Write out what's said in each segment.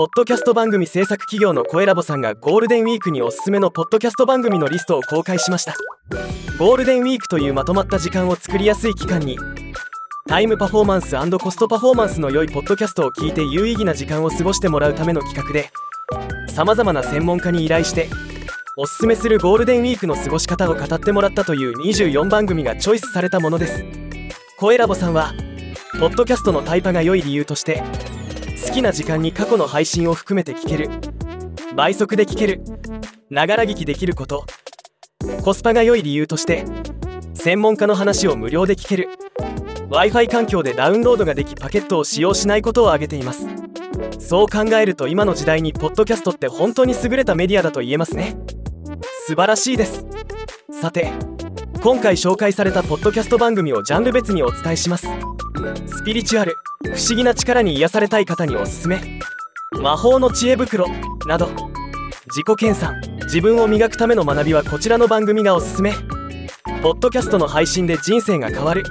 ポッドキャスト番組制作企業の声ラボさんがゴールデンウィークにおすすめのポッドキャスト番組のリストを公開しました。ゴールデンウィークというまとまった時間を作りやすい期間にタイムパフォーマンスコストパフォーマンスの良いポッドキャストを聞いて有意義な時間を過ごしてもらうための企画でさまざまな専門家に依頼しておすすめするゴールデンウィークの過ごし方を語ってもらったという24番組がチョイスされたものです。声ラボさんはポッドキャストのタイパが良い理由として好きな時間に過去の配信を含めて聞ける。倍速で聞ける。ながら聞きできること。コスパが良い理由として専門家の話を無料で聞ける。w i f i 環境でダウンロードができパケットを使用しないことを挙げています。そう考えると今の時代にポッドキャストって本当に優れたメディアだと言えますね。素晴らしいです。さて今回紹介されたポッドキャスト番組をジャンル別にお伝えします。スピリチュアル。不思議な力に癒されたい方におすすめ。魔法の知恵袋など。自己研鑽。自分を磨くための学びはこちらの番組がおすすめ。ポッドキャストの配信で人生が変わる。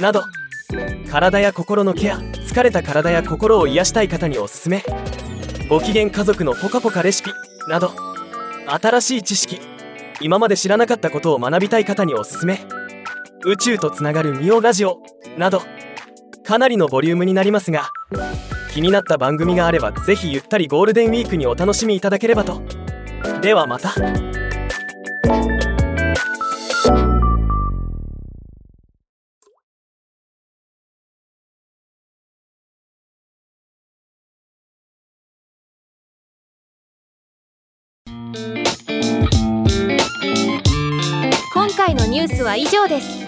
など。体や心のケア。疲れた体や心を癒したい方におすすめ。ご機嫌家族のポカポカレシピ。など。新しい知識。今まで知らなかったことを学びたい方におすすめ。宇宙とつながるミオラジオ。など。かなりのボリュームになりますが気になった番組があればぜひゆったりゴールデンウィークにお楽しみいただければと。ではまた。今回のニュースは以上です。